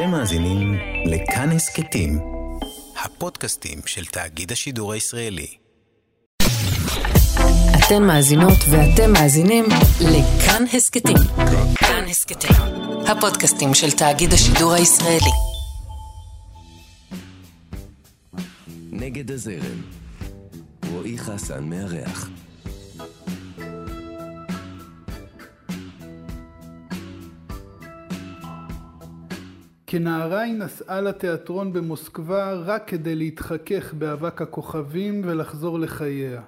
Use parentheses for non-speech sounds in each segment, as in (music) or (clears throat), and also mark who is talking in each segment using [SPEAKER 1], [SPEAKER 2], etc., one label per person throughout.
[SPEAKER 1] אתם מאזינים לכאן הסכתים, הפודקאסטים של תאגיד השידור הישראלי.
[SPEAKER 2] אתן מאזינות ואתם מאזינים לכאן הסכתים. כאן הסכתים, הפודקאסטים של תאגיד השידור הישראלי.
[SPEAKER 1] נגד הזרם, רועי חסן מארח.
[SPEAKER 3] כנערה היא נסעה לתיאטרון במוסקבה רק כדי להתחכך באבק הכוכבים ולחזור לחייה.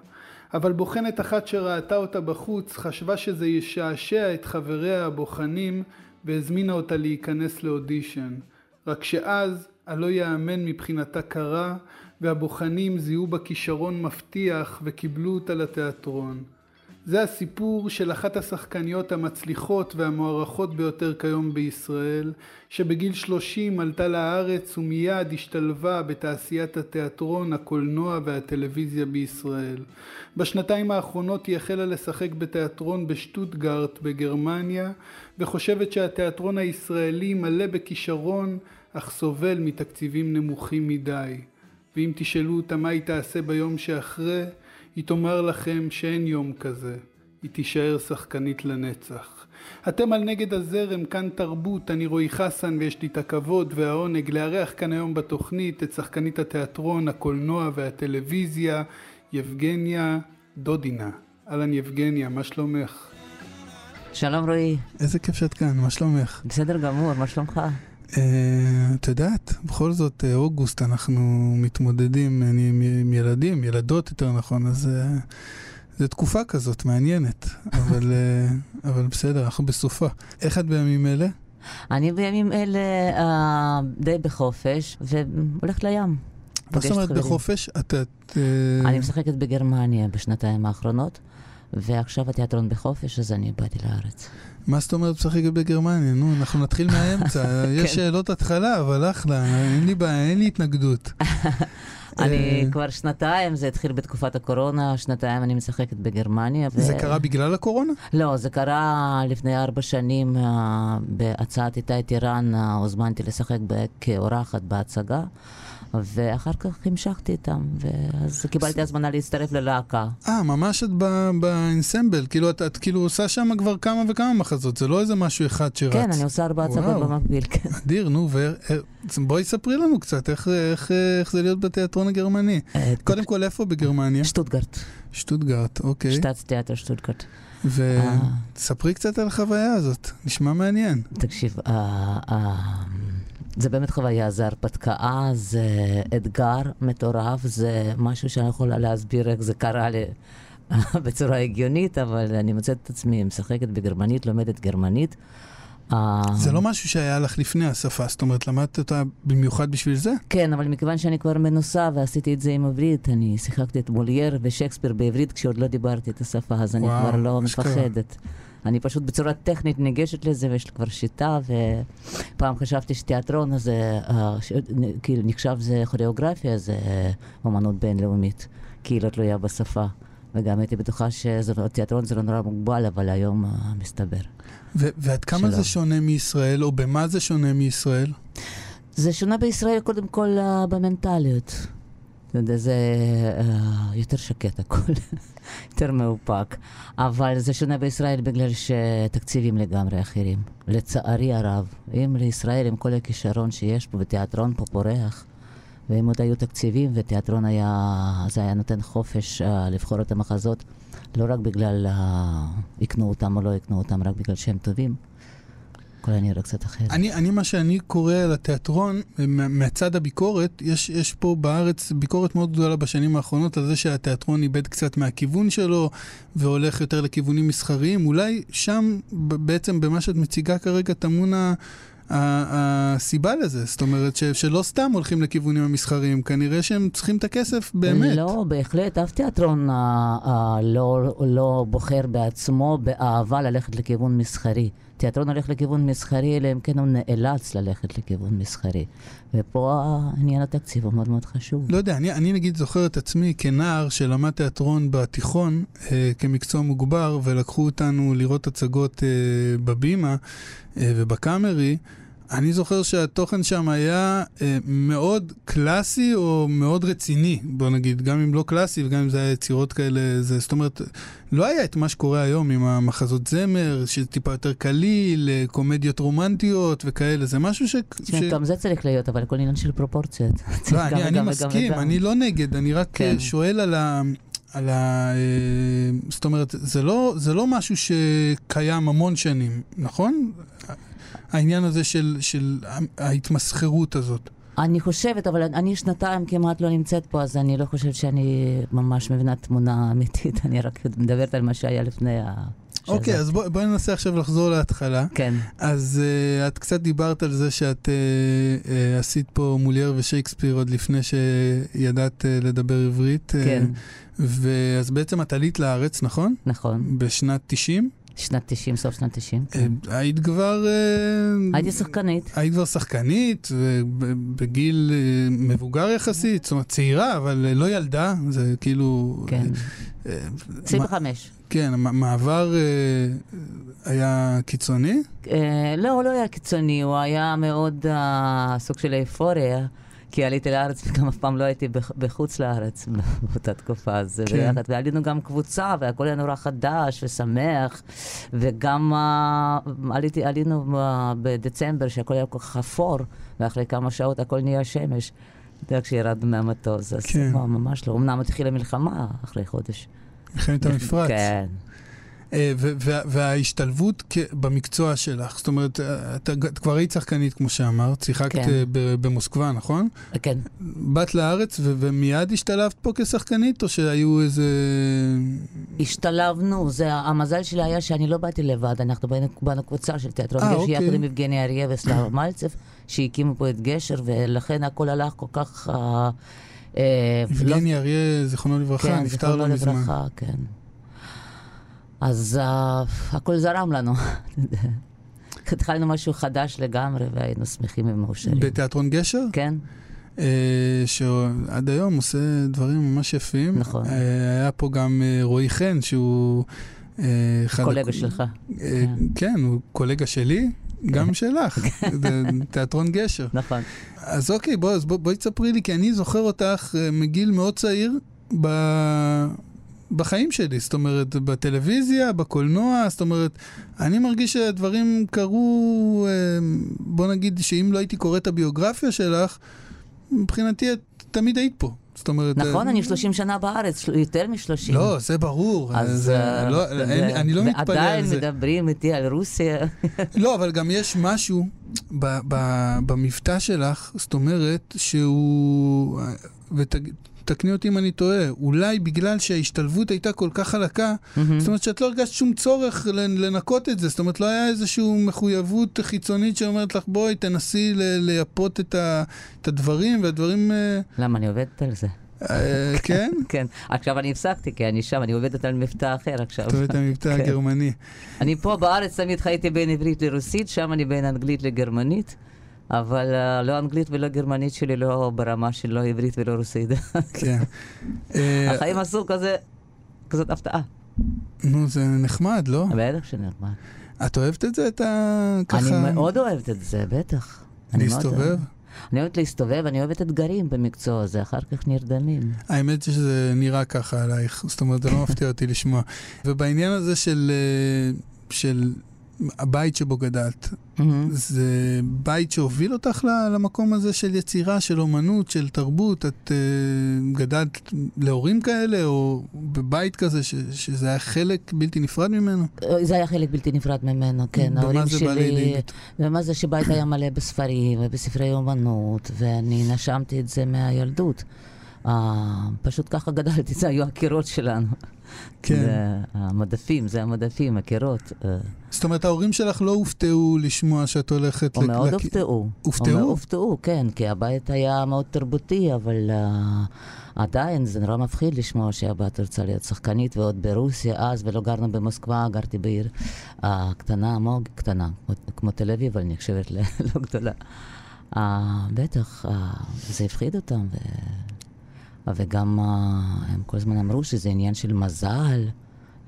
[SPEAKER 3] אבל בוחנת אחת שראתה אותה בחוץ חשבה שזה ישעשע את חבריה הבוחנים והזמינה אותה להיכנס לאודישן. רק שאז, הלא יאמן מבחינתה קרה, והבוחנים זיהו בה כישרון מבטיח וקיבלו אותה לתיאטרון. זה הסיפור של אחת השחקניות המצליחות והמוערכות ביותר כיום בישראל, שבגיל 30 עלתה לארץ ומיד השתלבה בתעשיית התיאטרון, הקולנוע והטלוויזיה בישראל. בשנתיים האחרונות היא החלה לשחק בתיאטרון בשטוטגרט בגרמניה, וחושבת שהתיאטרון הישראלי מלא בכישרון, אך סובל מתקציבים נמוכים מדי. ואם תשאלו אותה מה היא תעשה ביום שאחרי, היא תאמר לכם שאין יום כזה, היא תישאר שחקנית לנצח. אתם על נגד הזרם, כאן תרבות, אני רועי חסן ויש לי את הכבוד והעונג לארח כאן היום בתוכנית את שחקנית התיאטרון, הקולנוע והטלוויזיה, יבגניה דודינה. אהלן יבגניה, מה שלומך?
[SPEAKER 4] שלום רועי.
[SPEAKER 3] איזה כיף שאת כאן, מה שלומך?
[SPEAKER 4] בסדר גמור, מה שלומך?
[SPEAKER 3] אה, את יודעת, בכל זאת, אה, אוגוסט אנחנו מתמודדים עם ילדים, ילדות יותר נכון, אז אה, זו תקופה כזאת מעניינת, (laughs) אבל, אבל בסדר, אנחנו בסופה. איך את בימים אלה?
[SPEAKER 4] אני בימים אלה אה, די בחופש, והולכת לים.
[SPEAKER 3] מה זאת אומרת בחופש? את... את
[SPEAKER 4] אני משחקת בגרמניה בשנתיים האחרונות, ועכשיו התיאטרון בחופש, אז אני באתי לארץ.
[SPEAKER 3] מה זאת אומרת משחקת בגרמניה? נו, אנחנו נתחיל מהאמצע. (laughs) יש כן. שאלות התחלה, אבל אחלה, אין לי בעיה, אין לי התנגדות. (laughs)
[SPEAKER 4] אני כבר שנתיים, זה התחיל בתקופת הקורונה, שנתיים אני משחקת בגרמניה.
[SPEAKER 3] זה קרה בגלל הקורונה?
[SPEAKER 4] לא, זה קרה לפני ארבע שנים, אה, בהצעת איתי טירן, אה, הוזמנתי לשחק כאורחת בהצגה. ואחר כך המשכתי איתם, ואז קיבלתי הזמנה להצטרף ללהקה.
[SPEAKER 3] אה, ממש את באינסמבל, כאילו את, את כאילו עושה שם כבר כמה וכמה מחזות, זה לא איזה משהו אחד שרץ.
[SPEAKER 4] כן, אני עושה ארבע הצגות במקביל, כן.
[SPEAKER 3] אדיר, נו, ובואי ספרי לנו קצת, איך, איך, איך זה להיות בתיאטרון הגרמני. אה, קודם כל, איפה בגרמניה?
[SPEAKER 4] שטוטגרט.
[SPEAKER 3] שטוטגרט, אוקיי.
[SPEAKER 4] שטאצ תיאטר שטוטגרט.
[SPEAKER 3] וספרי קצת על החוויה הזאת, נשמע מעניין.
[SPEAKER 4] תקשיב, זה באמת חוויה, זה הרפתקה, זה אתגר מטורף, זה משהו שאני יכולה להסביר איך זה קרה לי (laughs) בצורה הגיונית, אבל אני מוצאת את עצמי משחקת בגרמנית, לומדת גרמנית.
[SPEAKER 3] זה לא משהו שהיה לך לפני השפה, זאת אומרת, למדת אותה במיוחד בשביל זה?
[SPEAKER 4] כן, אבל מכיוון שאני כבר מנוסה ועשיתי את זה עם עברית, אני שיחקתי את מולייר ושייקספיר בעברית כשעוד לא דיברתי את השפה, אז אני כבר לא מפחדת. אני פשוט בצורה טכנית ניגשת לזה, ויש לי כבר שיטה, ופעם חשבתי שתיאטרון הזה, אה, כאילו נחשב זה כוריאוגרפיה, זה אמנות בינלאומית, כאילו תלויה בשפה. וגם הייתי בטוחה שתיאטרון זה לא נורא מוגבל, אבל היום uh, מסתבר.
[SPEAKER 3] ועד כמה שלא. זה שונה מישראל, או במה זה שונה מישראל?
[SPEAKER 4] זה שונה בישראל קודם כל במנטליות. אתה יודע, זה uh, יותר שקט הכל, (laughs) יותר מאופק. אבל זה שונה בישראל בגלל שתקציבים לגמרי אחרים. לצערי הרב, אם לישראל, עם כל הכישרון שיש פה, ותיאטרון פה פורח, ואם עוד היו תקציבים ותיאטרון היה, זה היה נותן חופש uh, לבחור את המחזות, לא רק בגלל uh, יקנו אותם או לא יקנו אותם, רק בגלל שהם טובים. הכל היה נראה קצת אחרת.
[SPEAKER 3] אני, אני, מה שאני קורא על התיאטרון, מהצד הביקורת, יש, יש פה בארץ ביקורת מאוד גדולה בשנים האחרונות על זה שהתיאטרון איבד קצת מהכיוון שלו והולך יותר לכיוונים מסחריים. אולי שם, בעצם במה שאת מציגה כרגע, טמון הסיבה לזה, זאת אומרת ש, שלא סתם הולכים לכיוונים המסחריים, כנראה שהם צריכים את הכסף באמת.
[SPEAKER 4] לא, בהחלט, אף תיאטרון אה, אה, לא, לא בוחר בעצמו באהבה ללכת לכיוון מסחרי. תיאטרון הולך לכיוון מסחרי, אלא אם כן הוא נאלץ ללכת לכיוון מסחרי. ופה העניין התקציב הוא מאוד מאוד חשוב.
[SPEAKER 3] לא יודע, אני, אני נגיד זוכר את עצמי כנער שלמד תיאטרון בתיכון אה, כמקצוע מוגבר, ולקחו אותנו לראות הצגות אה, בבימה אה, ובקאמרי. אני זוכר שהתוכן שם היה אה, מאוד קלאסי או מאוד רציני, בוא נגיד, גם אם לא קלאסי וגם אם זה היה יצירות כאלה, זה, זאת אומרת, לא היה את מה שקורה היום עם המחזות זמר, שזה טיפה יותר קליל, אה, קומדיות רומנטיות וכאלה, זה משהו ש...
[SPEAKER 4] תשמע,
[SPEAKER 3] ש...
[SPEAKER 4] גם זה צריך להיות, אבל הכל עניין של פרופורציות.
[SPEAKER 3] לא, (laughs) אני, אני
[SPEAKER 4] וגם
[SPEAKER 3] מסכים,
[SPEAKER 4] וגם.
[SPEAKER 3] אני לא נגד, אני רק
[SPEAKER 4] כן.
[SPEAKER 3] כן. שואל על ה... על ה... אה, זאת אומרת, זה לא, זה לא משהו שקיים המון שנים, נכון? העניין הזה של, של ההתמסחרות הזאת.
[SPEAKER 4] אני חושבת, אבל אני שנתיים כמעט לא נמצאת פה, אז אני לא חושבת שאני ממש מבינה תמונה אמיתית, (laughs) אני רק מדברת על מה שהיה לפני ה...
[SPEAKER 3] אוקיי,
[SPEAKER 4] שזה-
[SPEAKER 3] אז בואי בוא ננסה עכשיו לחזור להתחלה.
[SPEAKER 4] כן,
[SPEAKER 3] אז uh, את קצת דיברת על זה שאת uh, uh, עשית פה מולייר ושייקספיר עוד לפני שידעת uh, לדבר עברית. uh,
[SPEAKER 4] כן,
[SPEAKER 3] ואז בעצם את עלית לארץ, נכון?
[SPEAKER 4] נכון.
[SPEAKER 3] בשנת 90.
[SPEAKER 4] שנת 90, סוף שנת 90.
[SPEAKER 3] אה, היית כבר... אה,
[SPEAKER 4] הייתי שחקנית.
[SPEAKER 3] היית כבר שחקנית, ובגיל אה, מבוגר יחסית, זאת אומרת צעירה, אבל לא ילדה, זה כאילו...
[SPEAKER 4] כן,
[SPEAKER 3] אה,
[SPEAKER 4] 25.
[SPEAKER 3] כן, המ- המעבר היה קיצוני.
[SPEAKER 4] לא, הוא לא היה קיצוני, הוא היה מאוד סוג של אייפוריה, כי עליתי לארץ (laughs) וגם אף פעם לא הייתי בח- בחוץ לארץ (laughs) באותה תקופה. אז
[SPEAKER 3] כן.
[SPEAKER 4] ביחד, ועלינו גם קבוצה, והכל היה נורא חדש ושמח, וגם אה, עליתי, עלינו אה, בדצמבר, שהכל היה כל כך אפור, ואחרי כמה שעות הכל נהיה שמש. אתה יודע, כשירדנו מהמטוס, אז
[SPEAKER 3] כן.
[SPEAKER 4] ממש לא. אמנם התחילה מלחמה אחרי חודש.
[SPEAKER 3] מלחמת המפרץ.
[SPEAKER 4] כן.
[SPEAKER 3] אה, וההשתלבות במקצוע שלך, זאת אומרת, אה, את כבר היית שחקנית, כמו שאמרת, שיחקת
[SPEAKER 4] כן.
[SPEAKER 3] אה, במוסקבה, נכון?
[SPEAKER 4] כן.
[SPEAKER 3] באת לארץ ומיד השתלבת פה כשחקנית, או שהיו איזה...
[SPEAKER 4] השתלבנו, זה המזל שלי היה שאני לא באתי לבד, אנחנו באנו, קבוצה של תיאטרון גשר
[SPEAKER 3] אוקיי.
[SPEAKER 4] יחד עם יבגני אריה וסלאבה מלצב, שהקימו פה את גשר, ולכן הכל הלך כל כך... אה,
[SPEAKER 3] יבגני אריה, זיכרונו לברכה,
[SPEAKER 4] כן,
[SPEAKER 3] נפטר
[SPEAKER 4] זיכרונו
[SPEAKER 3] לא מזמן.
[SPEAKER 4] לברכה, כן. אז אה, הכל זרם לנו. (laughs) התחלנו משהו חדש לגמרי, והיינו שמחים ומאושרים.
[SPEAKER 3] בתיאטרון גשר,
[SPEAKER 4] כן,
[SPEAKER 3] אה, שעד היום עושה דברים ממש יפים.
[SPEAKER 4] נכון.
[SPEAKER 3] אה, היה פה גם אה, רועי חן, שהוא... אה,
[SPEAKER 4] קולגה
[SPEAKER 3] הק-
[SPEAKER 4] שלך.
[SPEAKER 3] אה, כן, הוא קולגה שלי, גם (laughs) שלך, תיאטרון גשר.
[SPEAKER 4] נכון.
[SPEAKER 3] אז אוקיי, בוא, אז בוא, בואי תספרי לי, כי אני זוכר אותך אה, מגיל מאוד צעיר ב... בחיים שלי, זאת אומרת, בטלוויזיה, בקולנוע, זאת אומרת, אני מרגיש שהדברים קרו, אה, בוא נגיד שאם לא הייתי קורא את הביוגרפיה שלך, מבחינתי את תמיד היית פה. זאת אומרת...
[SPEAKER 4] נכון,
[SPEAKER 3] אה,
[SPEAKER 4] אני 30 שנה בארץ, יותר מ-30.
[SPEAKER 3] לא, זה ברור.
[SPEAKER 4] אז אה,
[SPEAKER 3] לא, אני לא מתפלא על
[SPEAKER 4] ועדיין
[SPEAKER 3] זה.
[SPEAKER 4] מדברים איתי על רוסיה.
[SPEAKER 3] לא, אבל גם יש משהו ב, ב, במבטא שלך, זאת אומרת, שהוא... ותקני אותי אם אני טועה, אולי בגלל שההשתלבות הייתה כל כך חלקה, זאת אומרת שאת לא הרגשת שום צורך לנקות את זה, זאת אומרת לא היה איזושהי מחויבות חיצונית שאומרת לך בואי תנסי ל- לייפות את, ה, את הדברים, והדברים... אה,
[SPEAKER 4] למה, אני עובדת על זה.
[SPEAKER 3] אה, כן? (laughs)
[SPEAKER 4] כן. עכשיו אני הפסקתי, כי אני שם, אני עובדת על מבטא אחר עכשיו.
[SPEAKER 3] את אוהבת את המבטא
[SPEAKER 4] כן.
[SPEAKER 3] הגרמני.
[SPEAKER 4] אני פה בארץ תמיד חייתי בין עברית לרוסית, שם אני בין אנגלית לגרמנית. אבל uh, לא אנגלית ולא גרמנית שלי לא ברמה של לא עברית ולא רוסית. (laughs)
[SPEAKER 3] כן. אה, (laughs)
[SPEAKER 4] החיים עשו כזה, כזאת הפתעה.
[SPEAKER 3] נו, זה נחמד, לא?
[SPEAKER 4] בטח שנחמד.
[SPEAKER 3] את אוהבת את זה? את ה... ככה...
[SPEAKER 4] אני מאוד אוהבת את זה, בטח.
[SPEAKER 3] להסתובב?
[SPEAKER 4] אני אוהבת להסתובב, אני אוהבת אתגרים במקצוע הזה, אחר כך נרדמים.
[SPEAKER 3] האמת היא שזה נראה ככה עלייך, זאת אומרת, זה לא מפתיע אותי לשמוע. ובעניין הזה של, אה, של הבית שבו גדלת, זה בית שהוביל אותך למקום הזה של יצירה, של אומנות, של תרבות? את uh, גדלת להורים כאלה, או בבית כזה ש, שזה היה חלק בלתי נפרד ממנו?
[SPEAKER 4] זה היה חלק בלתי נפרד ממנו, כן. ההורים שלי... ומה זה שבית היה מלא בספרים ובספרי אומנות, ואני נשמתי את זה מהילדות. Uh, פשוט ככה גדלתי, (laughs) זה היו הקירות שלנו.
[SPEAKER 3] כן.
[SPEAKER 4] זה המדפים, זה המדפים, הקירות. Uh,
[SPEAKER 3] זאת אומרת, ההורים שלך לא הופתעו לשמוע שאת הולכת...
[SPEAKER 4] או
[SPEAKER 3] לק-
[SPEAKER 4] מאוד
[SPEAKER 3] לק-
[SPEAKER 4] הופתעו.
[SPEAKER 3] הופתעו?
[SPEAKER 4] מאוד הופתעו, כן, כי הבית היה מאוד תרבותי, אבל uh, עדיין זה נורא מפחיד לשמוע שהבת רוצה להיות שחקנית, ועוד ברוסיה אז, ולא גרנו במוסקבה, גרתי בעיר uh, קטנה, מאוד קטנה, כמו, תל אביב, אבל נחשבת ל- (laughs) לא גדולה. Uh, בטח, uh, זה הפחיד אותם, ו... וגם uh, הם כל הזמן אמרו שזה עניין של מזל.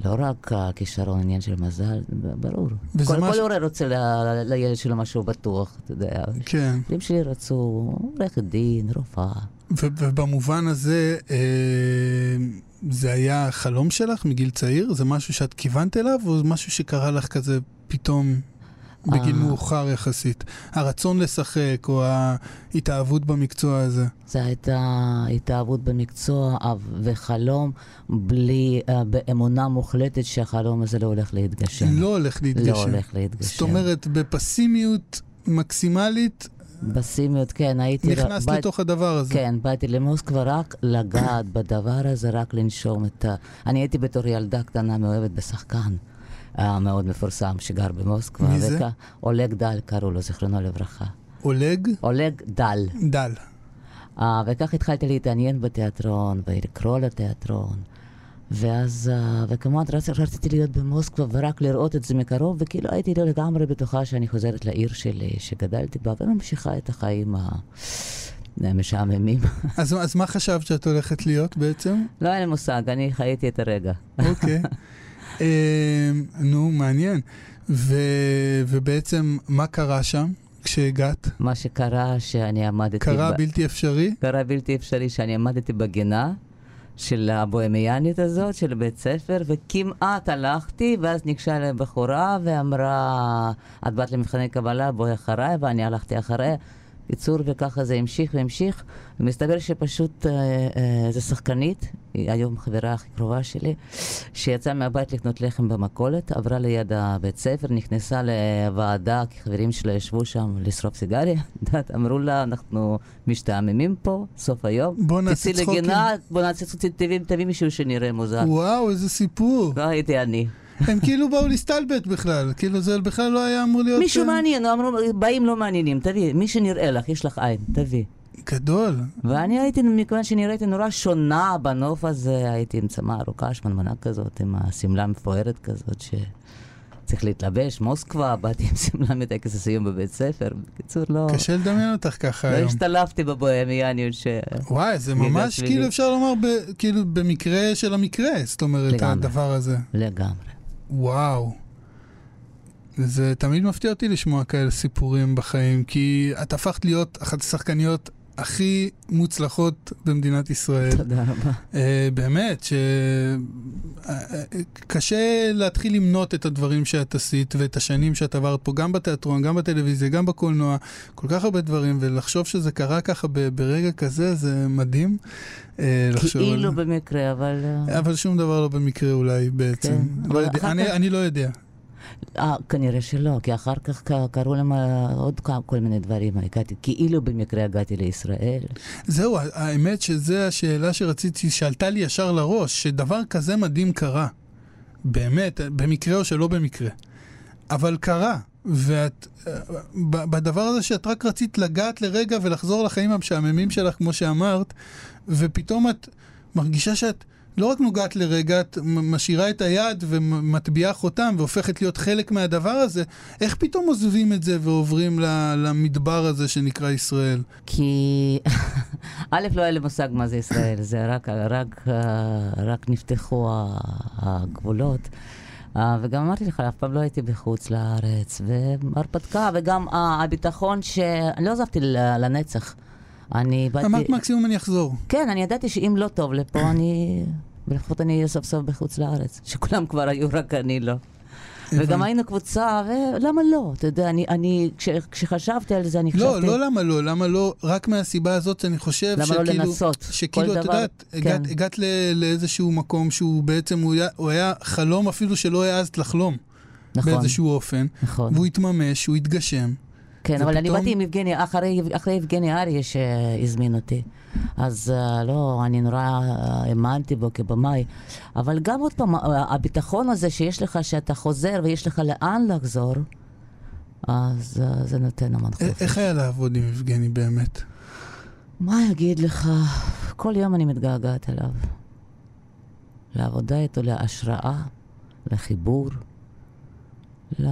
[SPEAKER 4] לא רק הכישרון, עניין של מזל, ברור. כל,
[SPEAKER 3] מש-
[SPEAKER 4] כל הורה רוצה ל- לילד שלו משהו בטוח, אתה יודע.
[SPEAKER 3] כן.
[SPEAKER 4] ההורים שלי רצו עורכת דין, רופאה.
[SPEAKER 3] ו- ובמובן הזה, אה, זה היה חלום שלך מגיל צעיר? זה משהו שאת כיוונת אליו, או זה משהו שקרה לך כזה פתאום בגיל
[SPEAKER 4] אה.
[SPEAKER 3] מאוחר יחסית? הרצון לשחק, או ההתאהבות במקצוע הזה?
[SPEAKER 4] זו הייתה התאהבות במקצוע וחלום, בלי, uh, באמונה מוחלטת שהחלום הזה לא הולך להתגשם.
[SPEAKER 3] לא הולך להתגשם.
[SPEAKER 4] לא הולך להתגשם.
[SPEAKER 3] זאת אומרת, בפסימיות מקסימלית,
[SPEAKER 4] בסימיות, כן, הייתי...
[SPEAKER 3] נכנסת
[SPEAKER 4] באת-
[SPEAKER 3] לתוך הדבר הזה.
[SPEAKER 4] כן, באתי למוסקבה רק לגעת בדבר הזה, רק לנשום את ה... אני הייתי בתור ילדה קטנה מאוהבת בשחקן אה, מאוד מפורסם שגר במוסקבה.
[SPEAKER 3] מי זה?
[SPEAKER 4] אולג דל קראו לו, זיכרונו לברכה.
[SPEAKER 3] אולג
[SPEAKER 4] אולג דל.
[SPEAKER 3] דל.
[SPEAKER 4] אה, וכך התחלתי להתעניין בתיאטרון ולקרוא לתיאטרון. ואז, אה, וכמובן רצ- רציתי להיות במוסקבה ורק לראות את זה מקרוב, וכאילו הייתי לא לגמרי בטוחה שאני חוזרת לעיר שלי, שגדלתי בה, וממשיכה את החיים ה- המשעממים. (laughs)
[SPEAKER 3] אז, אז מה חשבת שאת הולכת להיות בעצם?
[SPEAKER 4] לא היה לי מושג, אני חייתי את הרגע.
[SPEAKER 3] אוקיי. אה, (laughs) נו, מעניין. ו, ובעצם, מה קרה שם כשהגעת?
[SPEAKER 4] מה שקרה שאני עמדתי...
[SPEAKER 3] קרה
[SPEAKER 4] ב...
[SPEAKER 3] בלתי אפשרי?
[SPEAKER 4] קרה בלתי אפשרי שאני עמדתי בגינה של הבוהמיאנית הזאת, של בית ספר, וכמעט הלכתי, ואז ניגשה אליי בחורה ואמרה, את באת למבחני קבלה, בואי אחריי, ואני הלכתי אחריה. קיצור, וככה זה המשיך והמשיך, ומסתבר שפשוט אה, אה, זו שחקנית, היא היום חברה הכי קרובה שלי, שיצאה מהבית לקנות לחם במכולת, עברה ליד הבית ספר, נכנסה לוועדה, כי חברים שלה ישבו שם לשרוף סיגריה, (laughs) אמרו לה, אנחנו משתעממים פה, סוף היום,
[SPEAKER 3] בוא נעשה
[SPEAKER 4] תצאי
[SPEAKER 3] צחוקים."
[SPEAKER 4] לגינה, בוא נעשה צחוקים, תביא מישהו שנראה מוזר.
[SPEAKER 3] וואו, איזה סיפור.
[SPEAKER 4] לא הייתי אני.
[SPEAKER 3] הם כאילו באו להסתלבט בכלל, כאילו זה בכלל לא היה אמור להיות...
[SPEAKER 4] מישהו
[SPEAKER 3] אה,
[SPEAKER 4] מעניין, אמרו, באים לא מעניינים, תביא, מי שנראה לך, יש לך עין, תביא.
[SPEAKER 3] גדול.
[SPEAKER 4] ואני הייתי, מכיוון שנראיתי נורא שונה בנוף הזה, הייתי עם צמא ארוכה, שמנמנה כזאת, עם השמלה המפוארת כזאת, שצריך להתלבש, מוסקבה, באתי עם שמלה מטקס הסיום בבית ספר. בקיצור, לא,
[SPEAKER 3] קשה לדמיין אותך ככה
[SPEAKER 4] לא
[SPEAKER 3] היום.
[SPEAKER 4] השתלבתי בבוהמיאניות ש...
[SPEAKER 3] וואי, זה ממש. כאילו אפשר לומר, ב- כאילו במקרה של המקרה, זאת אומרת,
[SPEAKER 4] לגמרי.
[SPEAKER 3] הדבר הזה.
[SPEAKER 4] לגמרי.
[SPEAKER 3] וואו. זה תמיד מפתיע אותי לשמוע כאלה סיפורים בחיים, כי את הפכת להיות אחת השחקניות הכי מוצלחות במדינת ישראל.
[SPEAKER 4] תודה רבה.
[SPEAKER 3] אה, באמת, שקשה להתחיל למנות את הדברים שאת עשית ואת השנים שאת עברת פה, גם בתיאטרון, גם בטלוויזיה, גם בקולנוע, כל כך הרבה דברים, ולחשוב שזה קרה ככה ב- ברגע כזה, זה מדהים. אה, על
[SPEAKER 4] כאילו. במקרה, אבל... אה,
[SPEAKER 3] אבל שום דבר לא במקרה אולי בעצם.
[SPEAKER 4] כן,
[SPEAKER 3] לא יודע, אני, אני לא יודע.
[SPEAKER 4] אה, כנראה שלא, כי אחר כך קרו להם אה, עוד כל מיני דברים. הגעתי, כאילו במקרה הגעתי לישראל.
[SPEAKER 3] זהו, האמת שזו השאלה שרציתי, שעלתה לי ישר לראש, שדבר כזה מדהים קרה. באמת, במקרה או שלא במקרה. אבל קרה. ואת, אה, בדבר הזה שאת רק רצית לגעת לרגע ולחזור לחיים המשעממים שלך, כמו שאמרת, ופתאום את מרגישה שאת לא רק נוגעת לרגע, את משאירה את היד ומטביעה חותם והופכת להיות חלק מהדבר הזה, איך פתאום עוזבים את זה ועוברים למדבר הזה שנקרא ישראל?
[SPEAKER 4] כי (laughs) א', לא היה לי מושג מה זה ישראל, זה רק, רק, רק נפתחו הגבולות. אה, וגם אמרתי לך, אף פעם לא הייתי בחוץ לארץ, והרפתקה, וגם אה, הביטחון שאני לא עזבתי לנצח. אני באתי...
[SPEAKER 3] אמרת מקסימום אני אחזור.
[SPEAKER 4] כן, אני ידעתי שאם לא טוב לפה, אני... לפחות אני אהיה סוף סוף בחוץ לארץ. שכולם כבר היו, רק אני לא. וגם היינו קבוצה, ולמה לא? אתה יודע, אני, אני כש, כשחשבתי על זה, אני
[SPEAKER 3] לא,
[SPEAKER 4] חשבתי...
[SPEAKER 3] לא למה לא, למה לא, רק מהסיבה הזאת אני חושב
[SPEAKER 4] למה לא
[SPEAKER 3] שכאילו,
[SPEAKER 4] לנסות?
[SPEAKER 3] שכאילו, את
[SPEAKER 4] דבר,
[SPEAKER 3] יודעת,
[SPEAKER 4] כן.
[SPEAKER 3] הגעת, הגעת לאיזשהו מקום שהוא בעצם, הוא היה, הוא היה חלום אפילו שלא העזת לחלום,
[SPEAKER 4] נכון,
[SPEAKER 3] באיזשהו אופן,
[SPEAKER 4] נכון.
[SPEAKER 3] והוא התממש, הוא התגשם.
[SPEAKER 4] כן, אבל אני
[SPEAKER 3] ופתאום-
[SPEAKER 4] באתי עם יבגני, אחרי, אחרי יבגני אריה שהזמין אותי. אז uh, לא, אני נורא uh, האמנתי בו כבמאי. אבל גם עוד פעם, הביטחון הזה שיש לך, שאתה חוזר ויש לך לאן לחזור, אז uh, זה נותן המון חופש.
[SPEAKER 3] איך היה לעבוד עם יבגני באמת?
[SPEAKER 4] מה אגיד לך? כל יום אני מתגעגעת אליו. לעבודה איתו, להשראה, לחיבור, ל...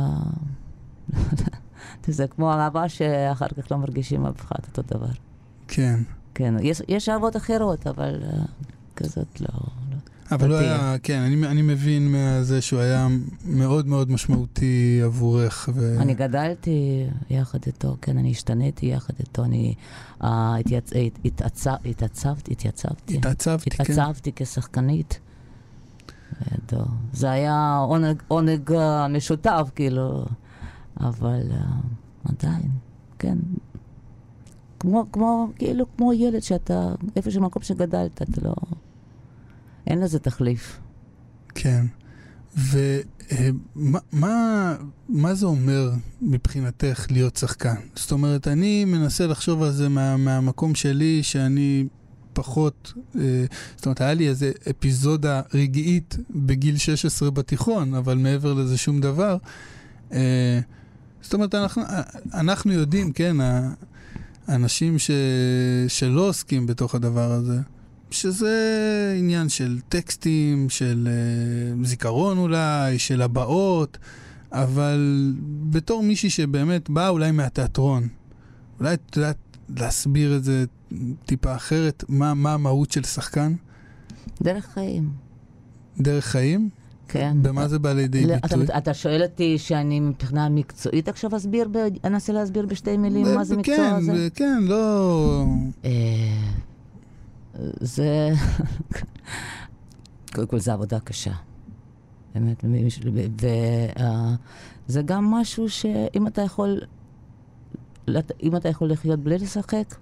[SPEAKER 4] (laughs) זה כמו אהבה שאחר כך לא מרגישים אף אחד אותו דבר.
[SPEAKER 3] כן.
[SPEAKER 4] כן, יש, יש אהבות אחרות, אבל uh, כזאת לא, לא.
[SPEAKER 3] אבל
[SPEAKER 4] אותי.
[SPEAKER 3] היה, כן, אני, אני מבין מזה שהוא היה מאוד מאוד משמעותי עבורך. ו...
[SPEAKER 4] אני גדלתי יחד איתו, כן, אני השתניתי יחד איתו, אני אה, התייצ... הת- התעצב- התעצבתי, התייצבתי.
[SPEAKER 3] התעצבתי, כן.
[SPEAKER 4] התעצבתי כשחקנית. זה היה עונג, עונג אה, משותף, כאילו, אבל אה, עדיין, כן. כמו, כמו, כאילו, כמו ילד שאתה, איפה שמקום שגדלת, אתה לא... אין לזה תחליף.
[SPEAKER 3] כן. ומה מה, מה זה אומר מבחינתך להיות שחקן? זאת אומרת, אני מנסה לחשוב על זה מה, מהמקום שלי, שאני פחות, אה, זאת אומרת, היה לי איזה אפיזודה רגעית בגיל 16 בתיכון, אבל מעבר לזה שום דבר. אה, זאת אומרת, אנחנו, אנחנו יודעים, כן, האנשים ש, שלא עוסקים בתוך הדבר הזה, שזה עניין של טקסטים, של uh, זיכרון אולי, של הבעות, אבל בתור מישהי שבאמת באה אולי מהתיאטרון, אולי את יודעת להסביר את זה טיפה אחרת, מה, מה המהות של שחקן?
[SPEAKER 4] דרך חיים,
[SPEAKER 3] דרך חיים?
[SPEAKER 4] כן.
[SPEAKER 3] במה זה בא לידי
[SPEAKER 4] לא,
[SPEAKER 3] ביטוי?
[SPEAKER 4] אתה, אתה שואל אותי שאני מבחינה מקצועית עכשיו אסביר, ב, אנסה להסביר בשתי מילים מה זה מקצוע
[SPEAKER 3] כן,
[SPEAKER 4] הזה?
[SPEAKER 3] כן, לא...
[SPEAKER 4] אה, זה... (laughs) קודם כל, זו עבודה קשה. באמת, וזה גם משהו שאם אתה יכול, אם אתה יכול לחיות בלי לשחק,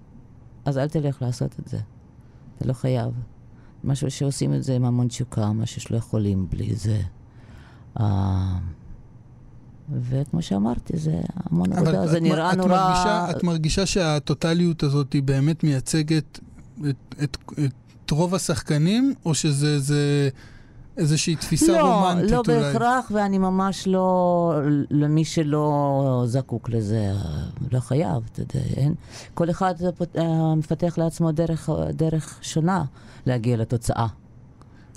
[SPEAKER 4] אז אל תלך לעשות את זה. אתה לא חייב. משהו שעושים את זה עם המון תשוקה, משהו שלא יכולים בלי זה. אה, וכמו שאמרתי, זה המון עבודה, זה
[SPEAKER 3] את,
[SPEAKER 4] נראה
[SPEAKER 3] את
[SPEAKER 4] נורא...
[SPEAKER 3] מרגישה, את מרגישה שהטוטליות הזאת היא באמת מייצגת את, את, את רוב השחקנים, או שזה זה איזושהי תפיסה
[SPEAKER 4] לא,
[SPEAKER 3] רומנטית
[SPEAKER 4] לא
[SPEAKER 3] אולי?
[SPEAKER 4] בהכרח, ואני ממש לא, למי שלא זקוק לזה, לא חייב, אתה יודע, אין. כל אחד אה, מפתח לעצמו דרך, דרך שונה להגיע לתוצאה.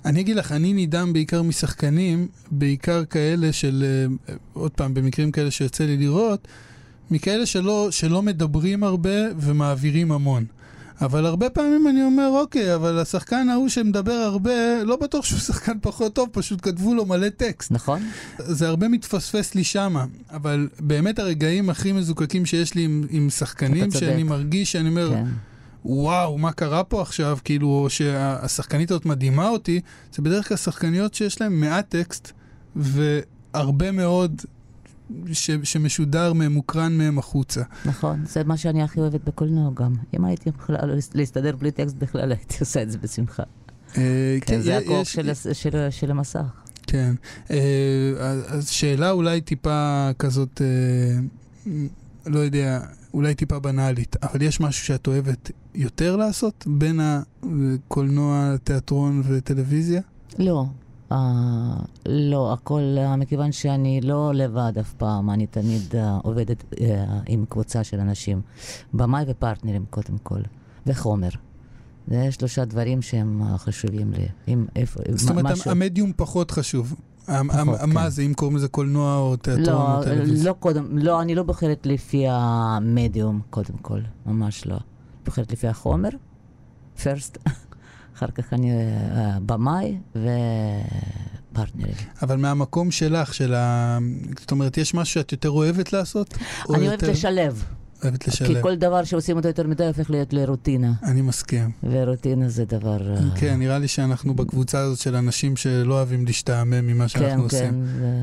[SPEAKER 3] אני אגיד לך, אני נדהם בעיקר משחקנים, בעיקר כאלה של, אה, עוד פעם, במקרים כאלה שיוצא לי לראות, מכאלה שלא, שלא מדברים הרבה ומעבירים המון. אבל הרבה פעמים אני אומר, אוקיי, אבל השחקן ההוא שמדבר הרבה, לא בטוח שהוא (laughs) שחקן פחות טוב, פשוט כתבו לו מלא טקסט.
[SPEAKER 4] נכון?
[SPEAKER 3] זה הרבה מתפספס לי שמה, אבל באמת הרגעים הכי מזוקקים שיש לי עם, עם שחקנים. שאני מרגיש, שאני אומר,
[SPEAKER 4] כן.
[SPEAKER 3] וואו, מה קרה פה עכשיו? כאילו, שהשחקנית הזאת מדהימה אותי, זה בדרך כלל שחקניות שיש להן מעט טקסט, והרבה מאוד ש, שמשודר מהם, מוקרן מהם החוצה.
[SPEAKER 4] נכון, זה מה שאני הכי אוהבת בקולנוע גם. אם הייתי יכולה להסתדר בלי טקסט בכלל, הייתי עושה את זה בשמחה.
[SPEAKER 3] אה,
[SPEAKER 4] כן, זה
[SPEAKER 3] י-
[SPEAKER 4] הכוח
[SPEAKER 3] יש-
[SPEAKER 4] של, הס- של, של המסך.
[SPEAKER 3] כן. אה, אז- אז שאלה אולי טיפה כזאת, אה, לא יודע, אולי טיפה בנאלית, אבל יש משהו שאת אוהבת יותר לעשות בין הקולנוע, תיאטרון וטלוויזיה?
[SPEAKER 4] לא, uh, לא, הכל, uh, מכיוון שאני לא לבד אף פעם, אני תמיד uh, עובדת uh, עם קבוצה של אנשים. במאי ופרטנרים קודם כל, וחומר. זה שלושה דברים שהם uh, חשובים לי. אם איפה,
[SPEAKER 3] זאת אומרת,
[SPEAKER 4] משהו-
[SPEAKER 3] המדיום פחות חשוב. המ- מה
[SPEAKER 4] כן.
[SPEAKER 3] זה, אם קוראים לזה קולנוע או תיאטרון
[SPEAKER 4] לא,
[SPEAKER 3] או טלוויזיה?
[SPEAKER 4] לא קודם, לא, אני לא בוחרת לפי המדיום קודם כל, ממש לא. בוחרת לפי החומר, first, אחר כך אני uh, במאי ופרטנרים.
[SPEAKER 3] אבל מהמקום שלך, של ה... זאת אומרת, יש משהו שאת יותר אוהבת לעשות? או
[SPEAKER 4] אני אוהבת
[SPEAKER 3] יותר-
[SPEAKER 4] לשלב,
[SPEAKER 3] אוהבת
[SPEAKER 4] כי
[SPEAKER 3] לשלב.
[SPEAKER 4] כל דבר שעושים אותו יותר מדי הופך להיות לרוטינה,
[SPEAKER 3] אני מסכים.
[SPEAKER 4] ורוטינה זה דבר... אה,
[SPEAKER 3] כן, נראה לי שאנחנו בקבוצה הזאת של אנשים שלא אוהבים להשתעמם ממה שאנחנו
[SPEAKER 4] כן,
[SPEAKER 3] עושים.
[SPEAKER 4] כן, זה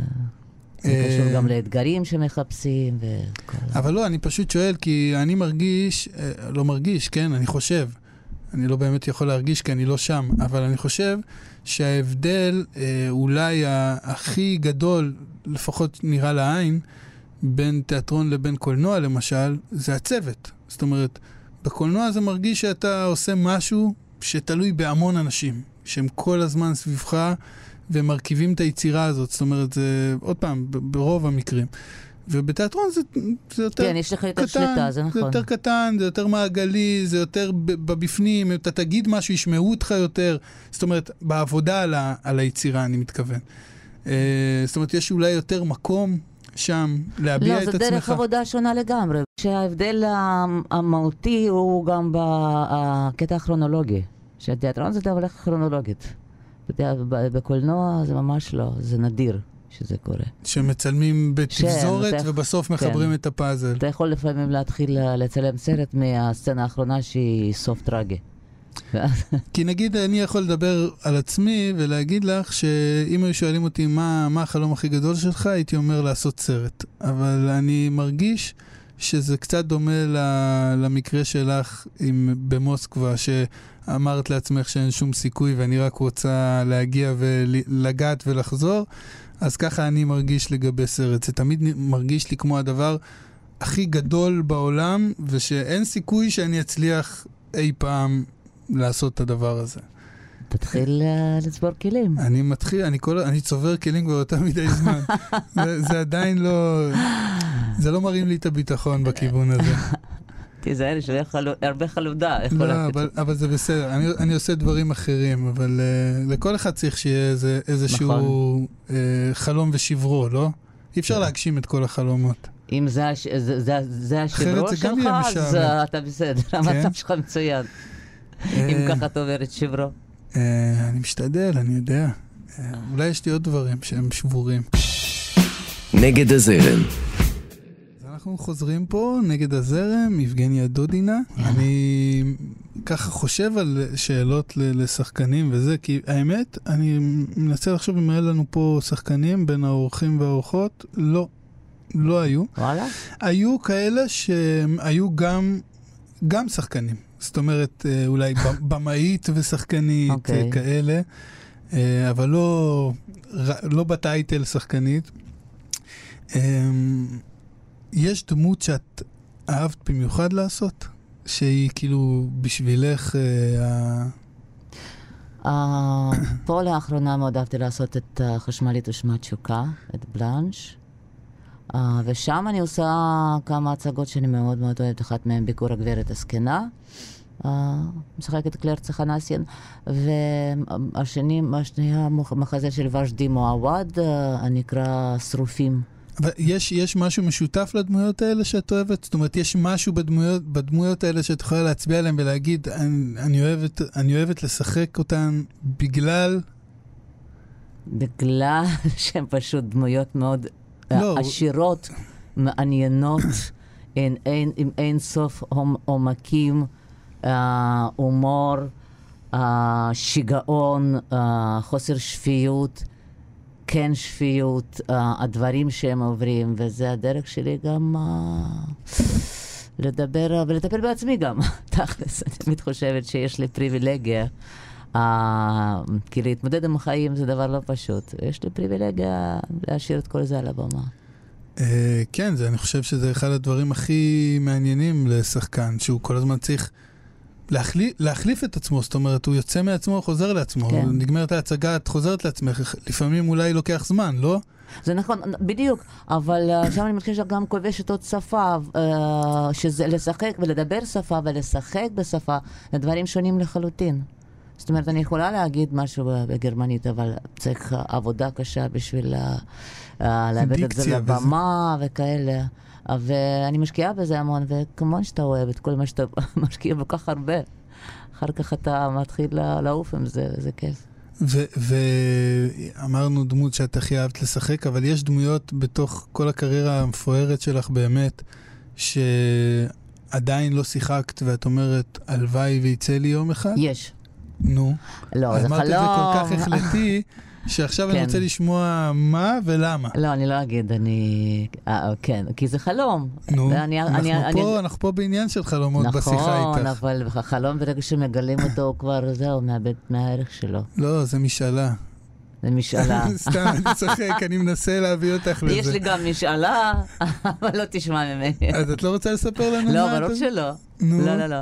[SPEAKER 4] זה
[SPEAKER 3] אה,
[SPEAKER 4] קשור גם לאתגרים שמחפשים וכל...
[SPEAKER 3] אבל לא, אני פשוט שואל, כי אני מרגיש, אה, לא מרגיש, כן, אני חושב. אני לא באמת יכול להרגיש כי אני לא שם, אבל אני חושב שההבדל אה, אולי הכי גדול, לפחות נראה לעין, בין תיאטרון לבין קולנוע למשל, זה הצוות. זאת אומרת, בקולנוע זה מרגיש שאתה עושה משהו שתלוי בהמון אנשים, שהם כל הזמן סביבך ומרכיבים את היצירה הזאת. זאת אומרת, זה, עוד פעם, ברוב המקרים. ובתיאטרון זה, זה יותר
[SPEAKER 4] כן, יש לך יותר
[SPEAKER 3] קטן,
[SPEAKER 4] שליטה, זה
[SPEAKER 3] זה
[SPEAKER 4] נכון.
[SPEAKER 3] יותר קטן, זה יותר מעגלי, זה יותר בבפנים, אתה תגיד משהו, ישמעו אותך יותר. זאת אומרת, בעבודה על, ה, על היצירה, אני מתכוון. אה, זאת אומרת, יש אולי יותר מקום שם להביע
[SPEAKER 4] לא,
[SPEAKER 3] את
[SPEAKER 4] זו
[SPEAKER 3] עצמך.
[SPEAKER 4] דרך עבודה שונה לגמרי. שההבדל המ- המהותי הוא גם בקטע הכרונולוגי. שהתיאטרון זה דרך כרונולוגית. בקולנוע זה ממש לא, זה נדיר שזה קורה.
[SPEAKER 3] שמצלמים בתפזורת
[SPEAKER 4] אתה-
[SPEAKER 3] ובסוף
[SPEAKER 4] כן.
[SPEAKER 3] מחברים את הפאזל.
[SPEAKER 4] אתה יכול לפעמים להתחיל אה, לצלם סרט מהסצנה האחרונה שהיא סוף טרגי. (laughs)
[SPEAKER 3] כי נגיד אני יכול לדבר על עצמי ולהגיד לך שאם היו שואלים אותי מה, מה החלום הכי גדול שלך, הייתי אומר לעשות סרט. אבל אני מרגיש שזה קצת דומה למקרה שלך עם, במוסקבה, שאמרת לעצמך שאין שום סיכוי ואני רק רוצה להגיע ולגעת ולחזור, אז ככה אני מרגיש לגבי סרט. זה תמיד מרגיש לי כמו הדבר הכי גדול בעולם, ושאין סיכוי שאני אצליח אי פעם לעשות את הדבר הזה.
[SPEAKER 4] תתחיל אה, לצבור כלים.
[SPEAKER 3] אני מתחיל, אני, כל, אני צובר כלים כבר יותר מדי זמן. (laughs) זה, זה עדיין לא, זה לא מרים לי את הביטחון בכיוון הזה.
[SPEAKER 4] תיזהר, יש לך חלו- הרבה חלודה. יכול
[SPEAKER 3] לא. אבל, אבל זה בסדר, אני, אני עושה דברים אחרים, אבל uh, לכל אחד צריך שיהיה איזה, איזשהו
[SPEAKER 4] נכון.
[SPEAKER 3] uh, חלום ושברו, לא? אי אפשר
[SPEAKER 4] כן.
[SPEAKER 3] להגשים את כל החלומות.
[SPEAKER 4] אם זה הש- זה- זה- זה השברו שלך, אז. אה, אתה בסדר, (laughs) המצב שלך מצוין. אם ככה אתה עובר את שברו.
[SPEAKER 3] אה, אני משתדל, אני יודע. אה, אולי יש לי עוד דברים שהם שבורים.
[SPEAKER 5] נגד הזרם,
[SPEAKER 3] אנחנו חוזרים פה נגד הזרם, יבגניה דודינה. אני ככה חושב על שאלות לשחקנים וזה, כי האמת, אני מנסה לחשוב אם היה לנו פה שחקנים בין האורחים והאורחות. לא, לא היו.
[SPEAKER 4] וואלה?
[SPEAKER 3] היו כאלה שהיו גם, גם שחקנים. זאת אומרת, אה, אולי (laughs) במאית ושחקנית,
[SPEAKER 4] אוקיי.
[SPEAKER 3] okay. כאלה, אה, אבל לא, לא בטייטל שחקנית. יש דמות שאת אהבת במיוחד לעשות? שהיא כאילו בשבילך... אה,
[SPEAKER 4] אה, פה לאחרונה מאוד אהבתי לעשות את החשמלית ושמה תשוקה, את בלאנש. אה, ושם אני עושה כמה הצגות שאני מאוד מאוד אוהבת, אחת מהן ביקור הגברת הזקנה. אה, משחקת קלר צחנסיין, והשני, השנייה מחזה של ושדי מועווד, אה, הנקרא שרופים.
[SPEAKER 3] יש, יש משהו משותף לדמויות האלה שאת אוהבת? זאת אומרת, יש משהו בדמויות, בדמויות האלה שאת יכולה להצביע עליהן ולהגיד, אני, אני, אוהבת, אני אוהבת לשחק אותן בגלל...
[SPEAKER 4] בגלל (laughs) שהן פשוט דמויות מאוד
[SPEAKER 3] לא.
[SPEAKER 4] עשירות, מעניינות, עם אין, עם אין סוף עומ- עומקים, אה, הומור, אה, שיגעון, אה, חוסר שפיות, כן שפיות, אה, הדברים שהם עוברים, וזה הדרך שלי גם אה, לדבר, ולטפל בעצמי גם, (laughs) תכלס. אני תמיד חושבת שיש לי פריבילגיה. אה, כי להתמודד עם החיים זה דבר לא פשוט. יש לי פריבילגיה להשאיר את כל זה על הבמה.
[SPEAKER 3] אה, כן, זה, אני חושב שזה אחד הדברים הכי מעניינים לשחקן, שהוא כל הזמן צריך להחליף, להחליף את עצמו, זאת אומרת, הוא יוצא מעצמו, חוזר לעצמו.
[SPEAKER 4] כן.
[SPEAKER 3] נגמרת ההצגה, את חוזרת לעצמך, לפעמים אולי לוקח זמן, לא?
[SPEAKER 4] זה נכון, בדיוק, אבל אה, שם אני מרגישה שגם כובשת עוד שפה, אה, שזה לשחק ולדבר שפה ולשחק בשפה, זה דברים שונים לחלוטין. זאת אומרת, אני יכולה להגיד משהו בגרמנית, אבל צריך עבודה קשה בשביל אה, להביא את זה
[SPEAKER 3] דיקציה וזה.
[SPEAKER 4] לבמה וכאלה. ואני משקיעה בזה המון, וכמובן שאתה אוהב את כל מה שאתה (laughs) משקיע בו כך הרבה. אחר כך אתה מתחיל לעוף עם זה, וזה כיף.
[SPEAKER 3] ואמרנו דמות שאת הכי אהבת לשחק, אבל יש דמויות בתוך כל הקריירה המפוארת שלך באמת, שעדיין לא שיחקת, ואת אומרת, הלוואי ויצא לי יום אחד?
[SPEAKER 4] יש.
[SPEAKER 3] נו.
[SPEAKER 4] לא, זה חלום.
[SPEAKER 3] אמרת את זה כל כך החלטי, (laughs) שעכשיו אני
[SPEAKER 4] כן.
[SPEAKER 3] רוצה לשמוע מה ולמה.
[SPEAKER 4] לא, אני לא אגיד, אני... אה, כן, כי זה חלום.
[SPEAKER 3] נו,
[SPEAKER 4] ואני-
[SPEAKER 3] אנחנו
[SPEAKER 4] אני- אני-
[SPEAKER 3] פה- אנחנו פה בעניין של חלומות בשיחה
[SPEAKER 4] נכון,
[SPEAKER 3] איתך.
[SPEAKER 4] אבל החלום ברגע שמגלים אותו, הוא כבר, זהו, מאבד מהערך שלו.
[SPEAKER 3] לא, זה משאלה.
[SPEAKER 4] זה משאלה. (laughs)
[SPEAKER 3] סתם, אני צוחק, אני מנסה להביא אותך לזה.
[SPEAKER 4] יש לי גם משאלה, (laughs) אבל לא תשמע ממני.
[SPEAKER 3] אז את לא רוצה לספר לנו
[SPEAKER 4] לא,
[SPEAKER 3] מה
[SPEAKER 4] ברור
[SPEAKER 3] את-
[SPEAKER 4] שלא.
[SPEAKER 3] נו.
[SPEAKER 4] לא, לא, לא.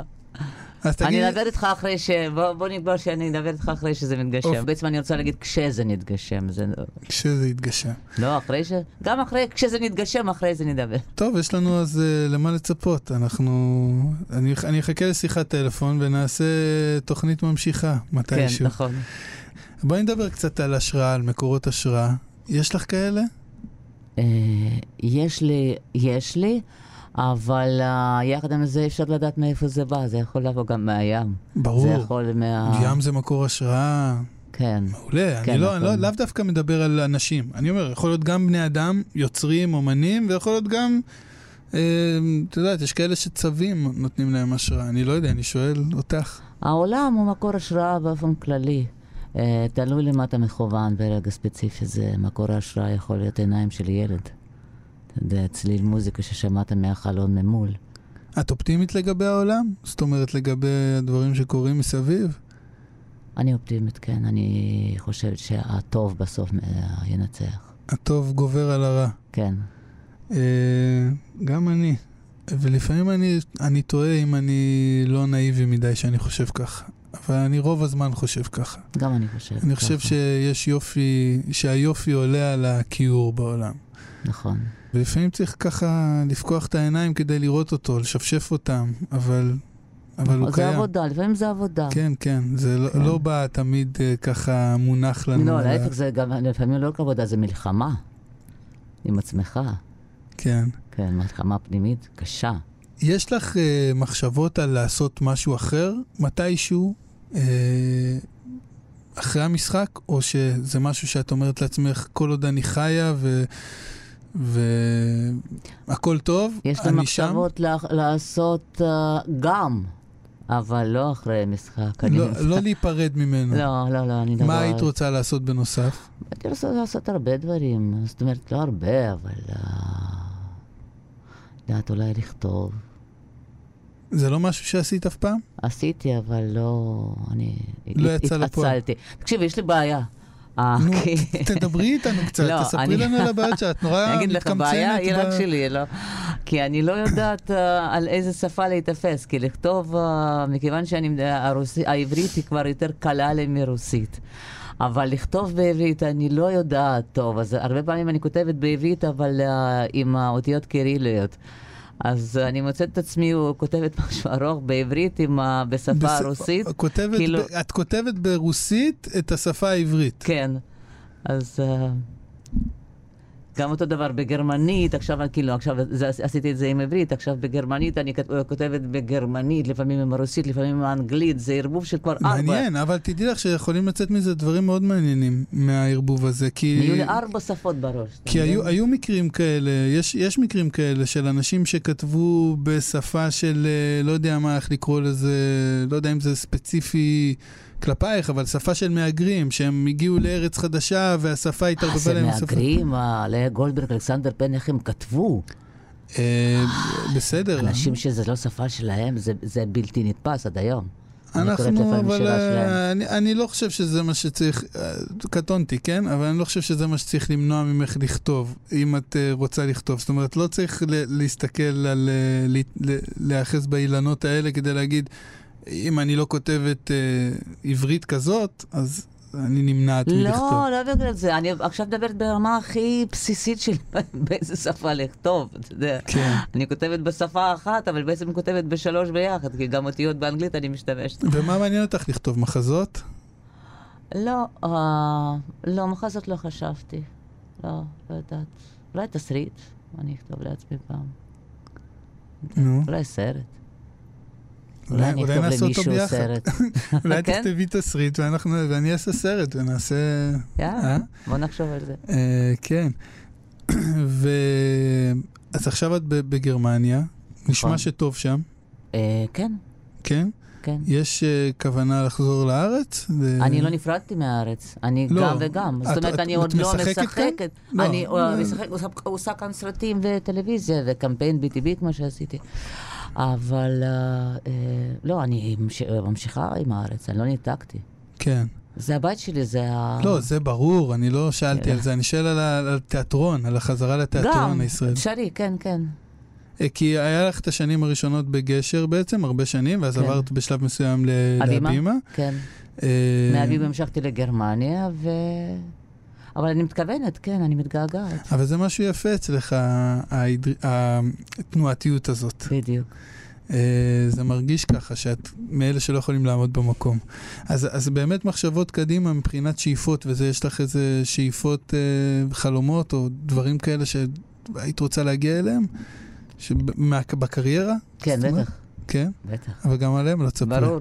[SPEAKER 3] אז תגידי,
[SPEAKER 4] אני אדבר איתך אחרי ש... בוא בוא נקבע שאני אדבר איתך אחרי שזה
[SPEAKER 3] אוף.
[SPEAKER 4] מתגשם. בעצם אני רוצה להגיד כשזה נתגשם. זה לא-
[SPEAKER 3] כשזה יתגשם.
[SPEAKER 4] לא, אחרי ש... גם אחרי, כשזה נתגשם, אחרי זה נדבר.
[SPEAKER 3] טוב, יש לנו אז uh, למה לצפות. אנחנו... אני, אני אחכה לשיחת טלפון ונעשה תוכנית ממשיכה
[SPEAKER 4] כן,
[SPEAKER 3] מתישהו.
[SPEAKER 4] נכון.
[SPEAKER 3] בואי נדבר קצת על השראה, על מקורות השראה. יש לך כאלה?
[SPEAKER 4] אה, יש לי, יש לי, אבל אה, יחד עם זה אפשר לדעת מאיפה זה בא, זה יכול לבוא גם מהים.
[SPEAKER 3] ברור.
[SPEAKER 4] זה יכול מה...
[SPEAKER 3] ים זה מקור השראה.
[SPEAKER 4] כן.
[SPEAKER 3] מעולה,
[SPEAKER 4] כן,
[SPEAKER 3] אני לא,
[SPEAKER 4] נכון.
[SPEAKER 3] לא, לאו דווקא מדבר על אנשים. אני אומר, יכול להיות גם בני אדם, יוצרים, אומנים, ויכול להיות גם, אה, את יודעת, יש כאלה שצווים נותנים להם השראה. אני לא יודע, אני שואל אותך.
[SPEAKER 4] העולם הוא מקור השראה באופן כללי. אה, תלוי למה אתה מכוון ברגע ספציפי, זה מקור ההשראה יכול להיות עיניים של ילד. אתה יודע, צליל מוזיקה ששמעת מהחלון ממול.
[SPEAKER 3] את אופטימית לגבי העולם? זאת אומרת, לגבי הדברים שקורים מסביב?
[SPEAKER 4] אני אופטימית, כן, אני חושבת שהטוב בסוף ינצח.
[SPEAKER 3] הטוב גובר על הרע.
[SPEAKER 4] כן.
[SPEAKER 3] אה, גם אני. ולפעמים אני, אני טועה אם אני לא נאיבי מדי שאני חושב ככה. אבל אני רוב הזמן חושב ככה.
[SPEAKER 4] גם אני חושבת
[SPEAKER 3] אני חושב
[SPEAKER 4] ככה.
[SPEAKER 3] שיש יופי, שהיופי עולה על הכיעור בעולם.
[SPEAKER 4] נכון.
[SPEAKER 3] ולפעמים צריך ככה לפקוח את העיניים כדי לראות אותו, לשפשף אותם, אבל, אבל הוא
[SPEAKER 4] זה
[SPEAKER 3] קיים.
[SPEAKER 4] עבודה, לפעמים זה עבודה.
[SPEAKER 3] כן, כן, זה לא,
[SPEAKER 4] כן.
[SPEAKER 3] לא בא תמיד אה, ככה מונח לנו.
[SPEAKER 4] לא, להפך, זה גם, לפעמים לא רק עבודה, זה מלחמה. עם עצמך.
[SPEAKER 3] כן.
[SPEAKER 4] כן, מלחמה פנימית קשה.
[SPEAKER 3] יש לך אה, מחשבות על לעשות משהו אחר מתישהו, אה, אחרי המשחק, או שזה משהו שאת אומרת לעצמך, כל עוד אני חיה ו... והכל טוב,
[SPEAKER 4] יש לי
[SPEAKER 3] אני שם?
[SPEAKER 4] מחשבות לה- לעשות אה, גם, אבל לא אחרי משחק. אני-
[SPEAKER 3] לא, לא להיפרד ממנו.
[SPEAKER 4] לא, לא, לא, אני לא...
[SPEAKER 3] מה היית רוצה לעשות בנוסף?
[SPEAKER 4] הייתי רוצה לעשות הרבה דברים, זאת אומרת, לא הרבה, אבל... אה, יודעת, אולי לכתוב.
[SPEAKER 3] זה לא משהו שעשית אף פעם?
[SPEAKER 4] עשיתי, אבל לא... אני...
[SPEAKER 3] לא
[SPEAKER 4] הת-
[SPEAKER 3] יצא לפועל.
[SPEAKER 4] התעצלתי. תקשיב, יש לי בעיה. אה,
[SPEAKER 3] נו, תדברי איתנו קצת,
[SPEAKER 4] לא,
[SPEAKER 3] תספרי
[SPEAKER 4] אני-
[SPEAKER 3] לנו על הבעיות שאת נורא (laughs)
[SPEAKER 4] אני אגיד לך,
[SPEAKER 3] מתקמצנת.
[SPEAKER 4] הבעיה היא רק שלי, לא? כי אני לא יודעת אה, על איזה שפה להיתפס, כי לכתוב, אה, מכיוון שהעברית היא כבר יותר קלה לי מרוסית. אבל לכתוב בעברית אני לא יודעת טוב, אז הרבה פעמים אני כותבת בעברית, אבל אה, עם האותיות קריליות. אז אני מוצאת את עצמי כותבת משהו ארוך בעברית עם, ה- בשפה
[SPEAKER 3] בס-
[SPEAKER 4] הרוסית.
[SPEAKER 3] כותבת
[SPEAKER 4] כאילו-
[SPEAKER 3] את כותבת ברוסית את השפה העברית.
[SPEAKER 4] כן. אז אה, גם אותו דבר בגרמנית, עכשיו כאילו, עכשיו זה, עשיתי את זה עם עברית, עכשיו בגרמנית אני כותבת בגרמנית, לפעמים עם הרוסית, לפעמים עם האנגלית, זה ערבוב של כבר ארבע.
[SPEAKER 3] מעניין, אבל תדעי לך שיכולים לצאת מזה דברים מאוד מעניינים מהערבוב הזה, כי...
[SPEAKER 4] נהיו לי ארבע שפות בראש.
[SPEAKER 3] כי? היו, היו מקרים כאלה, יש, יש מקרים כאלה של אנשים שכתבו בשפה של, אה, לא יודע מה, איך לקרוא לזה, לא יודע אם זה ספציפי כלפייך, אבל שפה של מהגרים, שהם הגיעו לארץ חדשה והשפה
[SPEAKER 4] אה,
[SPEAKER 3] התערבבה
[SPEAKER 4] זה
[SPEAKER 3] להם. בשפה.
[SPEAKER 4] מהגרים, אה, לאה גולדברג, אלכסנדר פן, איך הם כתבו.
[SPEAKER 3] אה, בסדר.
[SPEAKER 4] אנשים שזה לא שפה שלהם, זה, זה בלתי נתפס עד היום.
[SPEAKER 3] אנחנו, אבל אה. אני, אני לא חושב שזה מה שצריך, אה, קטונתי, כן? אבל אני לא חושב שזה מה שצריך למנוע ממך לכתוב, אם את אה, רוצה לכתוב. זאת אומרת, לא צריך ל- להסתכל על, אה, להיאחז באילנות האלה כדי להגיד, אם אני לא כותבת אה, עברית כזאת, אז אני נמנעת מלכתוב.
[SPEAKER 4] לא, לא בגלל זה. אני עכשיו מדברת ברמה הכי בסיסית של (laughs) באיזה שפה לכתוב, אתה יודע.
[SPEAKER 3] כן.
[SPEAKER 4] אני כותבת בשפה אחת, אבל בעצם כותבת בשלוש ביחד, כי גם אותיות באנגלית אני משתמשת.
[SPEAKER 3] ומה מעניין אותך לכתוב? מחזות?
[SPEAKER 4] לא, אה, לא, מחזות לא חשבתי. לא, לא יודעת. אולי תסריט, אני אכתוב לעצמי פעם.
[SPEAKER 3] נו,
[SPEAKER 4] אולי סרט.
[SPEAKER 3] אולי,
[SPEAKER 4] אולי אני
[SPEAKER 3] אולי
[SPEAKER 4] אכתוב
[SPEAKER 3] נעשה אותו
[SPEAKER 4] למישהו
[SPEAKER 3] ביחד.
[SPEAKER 4] סרט. (laughs)
[SPEAKER 3] אולי (laughs)
[SPEAKER 4] כן?
[SPEAKER 3] תכתבי תסריט ואנחנו, ואני אעשה סרט ונעשה...
[SPEAKER 4] יאללה,
[SPEAKER 3] אה?
[SPEAKER 4] בוא נחשוב על זה.
[SPEAKER 3] אה, כן. (clears throat) ו... אז עכשיו את בגרמניה, נשמע
[SPEAKER 4] נכון.
[SPEAKER 3] שטוב שם,
[SPEAKER 4] אה, כן,
[SPEAKER 3] כן?
[SPEAKER 4] כן.
[SPEAKER 3] יש אה, כוונה לחזור לארץ? ו...
[SPEAKER 4] אני לא נפרדתי מהארץ, אני
[SPEAKER 3] לא.
[SPEAKER 4] גם וגם. זאת
[SPEAKER 3] את-
[SPEAKER 4] אומרת,
[SPEAKER 3] את-
[SPEAKER 4] אני
[SPEAKER 3] את
[SPEAKER 4] עוד לא
[SPEAKER 3] משחקת. לא.
[SPEAKER 4] אני. משחק- עושה- עושה כאן סרטים וטלוויזיה וקמפיין BTV כמו שעשיתי. אבל אה, אה, לא, אני ממש- ממשיכה עם הארץ, אני לא ניתקתי.
[SPEAKER 3] כן.
[SPEAKER 4] זה הבית שלי, זה ה...
[SPEAKER 3] לא, זה ברור, אני לא שאלתי. על זה, אני שואל על התיאטרון, על החזרה לתיאטרון
[SPEAKER 4] גם,
[SPEAKER 3] הישראלי.
[SPEAKER 4] אפשרי, כן, כן.
[SPEAKER 3] אה, כי היה לך את השנים הראשונות בגשר בעצם, הרבה שנים, ואז
[SPEAKER 4] כן.
[SPEAKER 3] עברת בשלב מסוים? להבימה.
[SPEAKER 4] כן.
[SPEAKER 3] אה,
[SPEAKER 4] מהביב המשכתי לגרמניה, ו... אבל אני מתכוונת, כן, אני מתגעגעת.
[SPEAKER 3] אבל זה משהו יפה אצלך, ההידר- התנועתיות הזאת.
[SPEAKER 4] בדיוק.
[SPEAKER 3] אה, זה מרגיש ככה, שאת מאלה שלא יכולים לעמוד במקום. אז, אז באמת מחשבות קדימה מבחינת שאיפות, וזה, יש לך איזה שאיפות, אה, חלומות או דברים כאלה שהיית רוצה להגיע אליהם? שבקריירה?
[SPEAKER 4] כן? בטח.
[SPEAKER 3] כן?
[SPEAKER 4] בטח.
[SPEAKER 3] אבל גם עליהם לא תספרי.
[SPEAKER 4] ברור.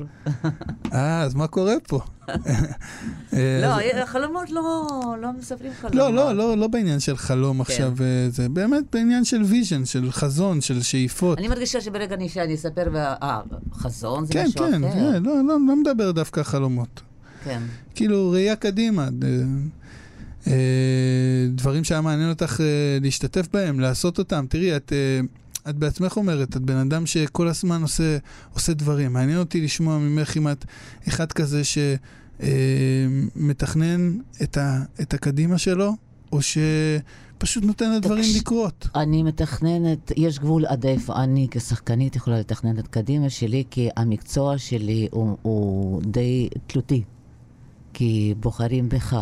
[SPEAKER 3] אה, אז מה קורה פה? (laughs) אה,
[SPEAKER 4] לא,
[SPEAKER 3] אז-
[SPEAKER 4] החלומות לא לא מספרים חלומות.
[SPEAKER 3] לא, לא, לא, לא בעניין של חלום עכשיו, אה, זה באמת בעניין של vision, של חזון, של שאיפות.
[SPEAKER 4] אני מרגישה שברגע אני שאני אספר, אה, חזון זה
[SPEAKER 3] כן,
[SPEAKER 4] משהו
[SPEAKER 3] כן,
[SPEAKER 4] אחר.
[SPEAKER 3] כן, לא, לא, לא מדבר דווקא חלומות.
[SPEAKER 4] כן.
[SPEAKER 3] כאילו, ראייה קדימה. אה, אה, דברים שהיה מעניין אותך אה, להשתתף בהם, לעשות אותם. תראי, את, אה, את בעצמך אומרת, את בן אדם שכל הזמן עושה, עושה דברים. מעניין אותי לשמוע ממך אם את אחד כזה שמתכנן את, ה, את הקדימה שלו, או שפשוט נותן לדברים
[SPEAKER 4] תקש-
[SPEAKER 3] לקרות.
[SPEAKER 4] אני מתכננת, יש גבול עד איפה אני כשחקנית יכולה לתכנן את קדימה שלי, כי המקצוע שלי הוא, הוא די תלותי. כי בוחרים בך.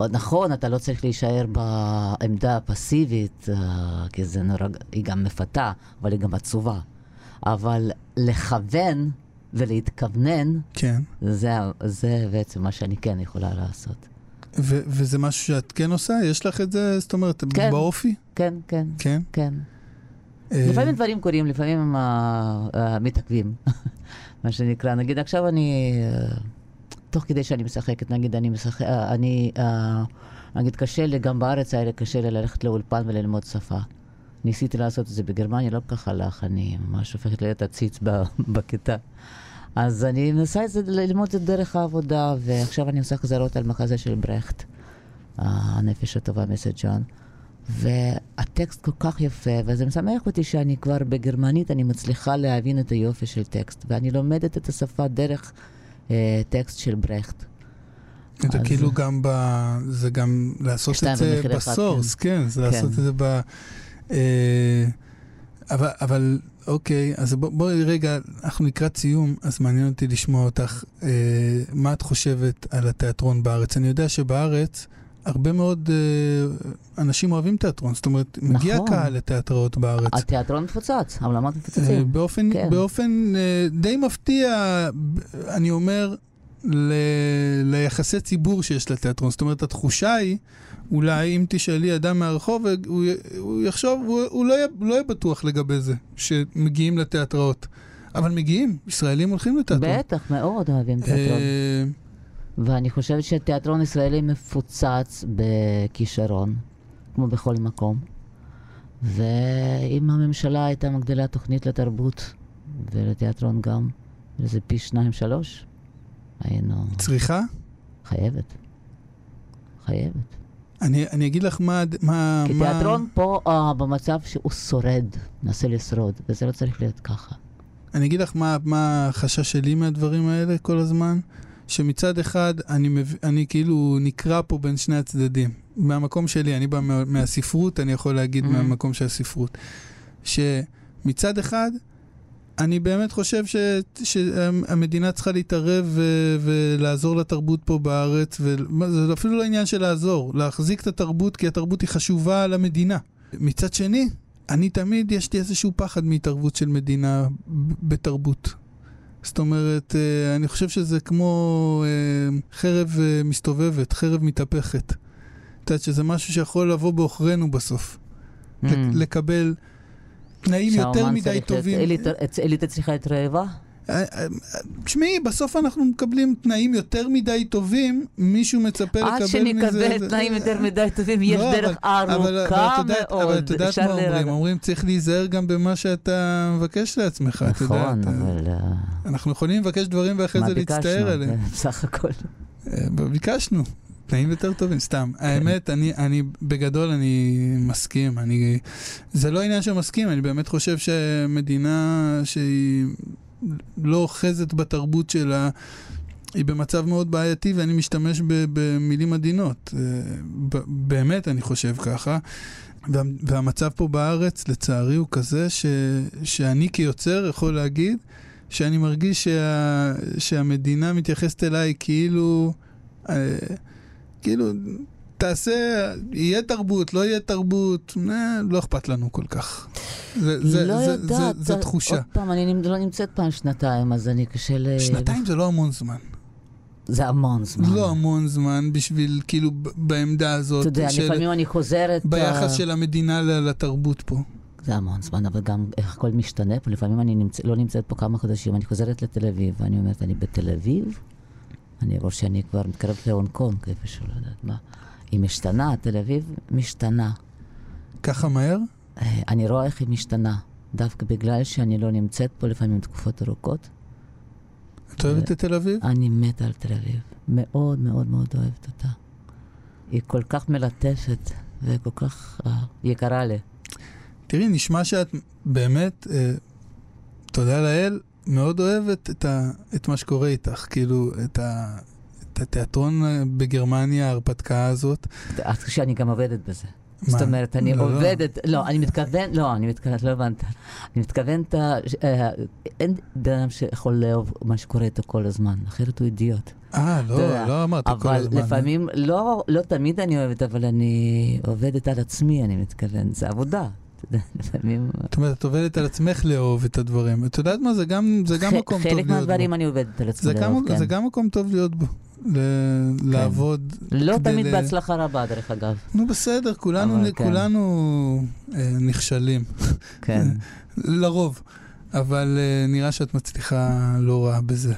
[SPEAKER 4] נכון, אתה לא צריך להישאר בעמדה הפסיבית, אה, כי זה נורא, היא גם מפתה, אבל היא גם עצובה. אבל לכוון ולהתכוונן,
[SPEAKER 3] כן.
[SPEAKER 4] זה, זה בעצם מה שאני כן יכולה לעשות.
[SPEAKER 3] ו- וזה משהו שאת כן עושה? יש לך את זה, זאת אומרת,
[SPEAKER 4] כן.
[SPEAKER 3] באופי?
[SPEAKER 4] כן, כן,
[SPEAKER 3] כן.
[SPEAKER 4] כן.
[SPEAKER 3] אה,
[SPEAKER 4] לפעמים דברים קורים, לפעמים הם אה, אה, מתעכבים, (laughs) מה שנקרא. נגיד עכשיו אני, אה, תוך כדי שאני משחקת, נגיד אני משחק, אה, אני, אה, נגיד קשה לי, גם בארץ היה לי קשה לי ללכת לאולפן וללמוד שפה. ניסיתי לעשות את זה בגרמניה, לא כל כך הלך, אני ממש הופכת להיות עציץ (laughs) בכיתה. אז אני מנסה את זה, ללמוד את זה דרך העבודה, ועכשיו אני עושה חזרות על מחזה של ברכט, הנפש הטובה מסג'אן. והטקסט כל כך יפה, וזה משמח אותי שאני כבר בגרמנית, אני מצליחה להבין את היופי של טקסט, ואני לומדת את השפה דרך טקסט של ברכט.
[SPEAKER 3] זה כאילו גם ב... זה גם לעשות את זה בסורס, כן, זה
[SPEAKER 4] כן.
[SPEAKER 3] לעשות את זה ב... אה, אבל, אבל אוקיי, אז בוא- בואי רגע, אנחנו לקראת סיום, אז מעניין אותי לשמוע אותך, אה, מה את חושבת על התיאטרון בארץ? אני יודע שבארץ הרבה מאוד אה, אנשים אוהבים תיאטרון, זאת אומרת, מגיע
[SPEAKER 4] נכון.
[SPEAKER 3] קהל לתיאטראות בארץ.
[SPEAKER 4] התיאטרון מפוצץ, האולמות
[SPEAKER 3] אה,
[SPEAKER 4] מפוצצים.
[SPEAKER 3] באופן,
[SPEAKER 4] כן.
[SPEAKER 3] באופן אה, די מפתיע, אני אומר, ל, ליחסי ציבור שיש לתיאטרון. זאת אומרת, התחושה היא, אולי אם תשאלי אדם מהרחוב, הוא, הוא יחשוב, הוא, הוא לא, יהיה, לא יהיה בטוח לגבי זה, שמגיעים לתיאטראות. אבל מגיעים, ישראלים הולכים לתיאטרון.
[SPEAKER 4] בטח, מאוד אוהבים תיאטרון.
[SPEAKER 3] אה,
[SPEAKER 4] ואני חושבת שהתיאטרון הישראלי מפוצץ בכישרון, כמו בכל מקום. ואם הממשלה הייתה מגדילה תוכנית לתרבות ולתיאטרון גם, איזה פי שניים, שלוש, היינו...
[SPEAKER 3] צריכה?
[SPEAKER 4] חייבת. חייבת.
[SPEAKER 3] אני, אני אגיד לך מה... מה
[SPEAKER 4] כי
[SPEAKER 3] מה-
[SPEAKER 4] תיאטרון פה uh, במצב שהוא שורד, מנסה לשרוד, וזה לא צריך להיות ככה.
[SPEAKER 3] אני אגיד לך מה, מה החשש שלי מהדברים האלה כל הזמן, שמצד אחד אני, מב... אני כאילו נקרע פה בין שני הצדדים. מהמקום שלי, אני בא מה... מהספרות, אני יכול להגיד
[SPEAKER 4] Mhm.
[SPEAKER 3] מהמקום של הספרות. שמצד אחד, אני באמת חושב ש... שהמדינה צריכה להתערב ו... ולעזור לתרבות פה בארץ, וזה אפילו לא עניין של לעזור, להחזיק את התרבות, כי התרבות היא חשובה למדינה. מצד שני, אני תמיד, יש לי איזשהו פחד מהתערבות של מדינה בתרבות. זאת אומרת, אה, אני חושב שזה כמו אה, חרב אה, מסתובבת, חרב מתהפכת. את יודעת שזה משהו שיכול לבוא בעוכרינו בסוף.
[SPEAKER 4] Mm.
[SPEAKER 3] לק- לקבל תנאים יותר מדי
[SPEAKER 4] צריך להיות-
[SPEAKER 3] טובים.
[SPEAKER 4] אליטה- אליטה צריכה להיות רעבה?
[SPEAKER 3] אה, אה, אה, תשמעי, בסוף אנחנו מקבלים תנאים יותר מדי טובים, מישהו מצפה לקבל
[SPEAKER 4] עד
[SPEAKER 3] מזה...
[SPEAKER 4] שנקבל
[SPEAKER 3] זה-
[SPEAKER 4] תנאים יותר מדי טובים, יש
[SPEAKER 3] לא,
[SPEAKER 4] דרך ארוכה מאוד.
[SPEAKER 3] אבל את יודעת מה אומרים? אומרים צריך להיזהר גם במה שאתה מבקש לעצמך, את יודעת.
[SPEAKER 4] נכון,
[SPEAKER 3] אה,
[SPEAKER 4] אבל... אה,
[SPEAKER 3] אנחנו יכולים לבקש דברים ואחרי
[SPEAKER 4] מה
[SPEAKER 3] זה להצטער
[SPEAKER 4] ביקשנו?
[SPEAKER 3] עליהם.
[SPEAKER 4] כן, בסך הכל.
[SPEAKER 3] אה, ביקשנו. תנאים יותר טובים, סתם. האמת, אני, אני בגדול אני מסכים. אני, זה לא עניין של מסכים, אני באמת חושב שמדינה שהיא לא אוחזת בתרבות שלה, היא במצב מאוד בעייתי, ואני משתמש במילים עדינות. אה, באמת, אני חושב ככה. וה, והמצב פה בארץ, לצערי, הוא כזה ש, שאני כיוצר יכול להגיד שאני מרגיש שה, שהמדינה מתייחסת אליי כאילו... אה, כאילו, תעשה, יהיה תרבות, לא יהיה תרבות, אה, לא אכפת לנו כל כך. זה, זה,
[SPEAKER 4] לא
[SPEAKER 3] זה,
[SPEAKER 4] יודעת.
[SPEAKER 3] זה, זה תחושה.
[SPEAKER 4] עוד פעם, אני לא נמצאת פעם שנתיים, אז אני קשה ל...
[SPEAKER 3] שנתיים זה לא המון זמן.
[SPEAKER 4] זה המון זמן.
[SPEAKER 3] לא המון זמן בשביל, כאילו, בעמדה הזאת,
[SPEAKER 4] אתה יודע,
[SPEAKER 3] של,
[SPEAKER 4] לפעמים אני חוזרת...
[SPEAKER 3] ביחס
[SPEAKER 4] אה,
[SPEAKER 3] של המדינה לתרבות פה.
[SPEAKER 4] זה המון זמן, אבל גם איך הכל משתנה פה. לפעמים אני נמצא, לא נמצאת פה כמה חודשים, אני חוזרת לתל אביב, ואני אומרת, אני בתל אביב? אני רואה שאני כבר מתקרבת להונג קונג, איפשהו, לא יודעת מה. היא משתנה, תל אביב משתנה.
[SPEAKER 3] ככה מהר?
[SPEAKER 4] אה, אני רואה איך היא משתנה, דווקא בגלל שאני לא נמצאת פה לפעמים תקופות ארוכות.
[SPEAKER 3] את אוהבת את תל אביב?
[SPEAKER 4] אני מתה על תל אביב. מאוד מאוד מאוד אוהבת אותה. היא כל כך מלטפת וכל כך uh, יקרה לי.
[SPEAKER 3] תראי, נשמע שאת באמת, אה, תודה לאל, מאוד אוהבת את, ה, את מה שקורה איתך. כאילו, את, ה, את התיאטרון אה, בגרמניה, ההרפתקה הזאת.
[SPEAKER 4] את שאני גם עובדת בזה.
[SPEAKER 3] מה?
[SPEAKER 4] זאת אומרת, אני
[SPEAKER 3] לא, לא.
[SPEAKER 4] עובדת, לא, אני מתכוון, לא, אני מתכוונת, לא הבנת. אני מתכוונת, אה, אין בן אדם שיכול לאהוב מה שקורה איתו כל הזמן, אחרת הוא אידיוט.
[SPEAKER 3] אה,
[SPEAKER 4] אתה יודע.
[SPEAKER 3] לא, לא אמרת כל
[SPEAKER 4] אבל
[SPEAKER 3] הזמן.
[SPEAKER 4] לפעמים, לא, לא תמיד אני אוהבת, אבל אני עובדת על עצמי, אני מתכוון, זה עבודה. (laughs) לפעמים...
[SPEAKER 3] זאת אומרת, את עובדת על עצמך לאהוב את הדברים. את יודעת מה, זה גם, זה גם
[SPEAKER 4] ח-
[SPEAKER 3] מקום טוב להיות
[SPEAKER 4] חלק
[SPEAKER 3] בו.
[SPEAKER 4] מהדברים אני עובדת על עצמי לאהוב, כן.
[SPEAKER 3] זה גם מקום טוב להיות בו. ל- לעבוד.
[SPEAKER 4] לא תמיד
[SPEAKER 3] ל-
[SPEAKER 4] בהצלחה רבה, דרך אגב.
[SPEAKER 3] נו בסדר, כולנו,
[SPEAKER 4] כן.
[SPEAKER 3] כולנו אה, נכשלים.
[SPEAKER 4] כן. (laughs)
[SPEAKER 3] לרוב. אבל אה, נראה שאת מצליחה לא רע בזה.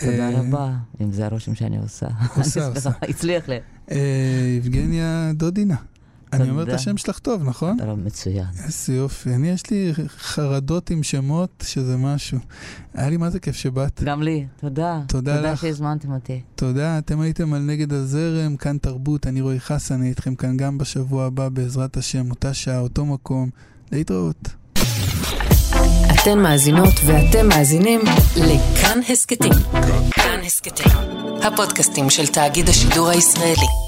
[SPEAKER 4] תודה
[SPEAKER 3] אה,
[SPEAKER 4] רבה, אם זה הרושם שאני עושה.
[SPEAKER 3] עושה, (laughs) עושה.
[SPEAKER 4] הצליח לי.
[SPEAKER 3] אה, יבגניה דודינה. אני אומר את
[SPEAKER 4] תודה.
[SPEAKER 3] השם שלך טוב, נכון?
[SPEAKER 4] אתה לא מצוין.
[SPEAKER 3] איזה יופי. אני, יש לי חרדות עם שמות, שזה משהו. היה לי מה זה כיף שבאת.
[SPEAKER 4] גם לי, תודה.
[SPEAKER 3] תודה
[SPEAKER 4] תודה
[SPEAKER 3] לך.
[SPEAKER 4] שהזמנתם אותי.
[SPEAKER 3] תודה, אתם הייתם על נגד הזרם, כאן תרבות, אני רועי חסן, אני איתכם כאן גם בשבוע הבא, בעזרת השם, אותה שעה, אותו מקום. להתראות.
[SPEAKER 2] אתן מאזינות ואתם מאזינים לכאן הסכתים. כאן הסכתים, הפודקאסטים של תאגיד השידור הישראלי.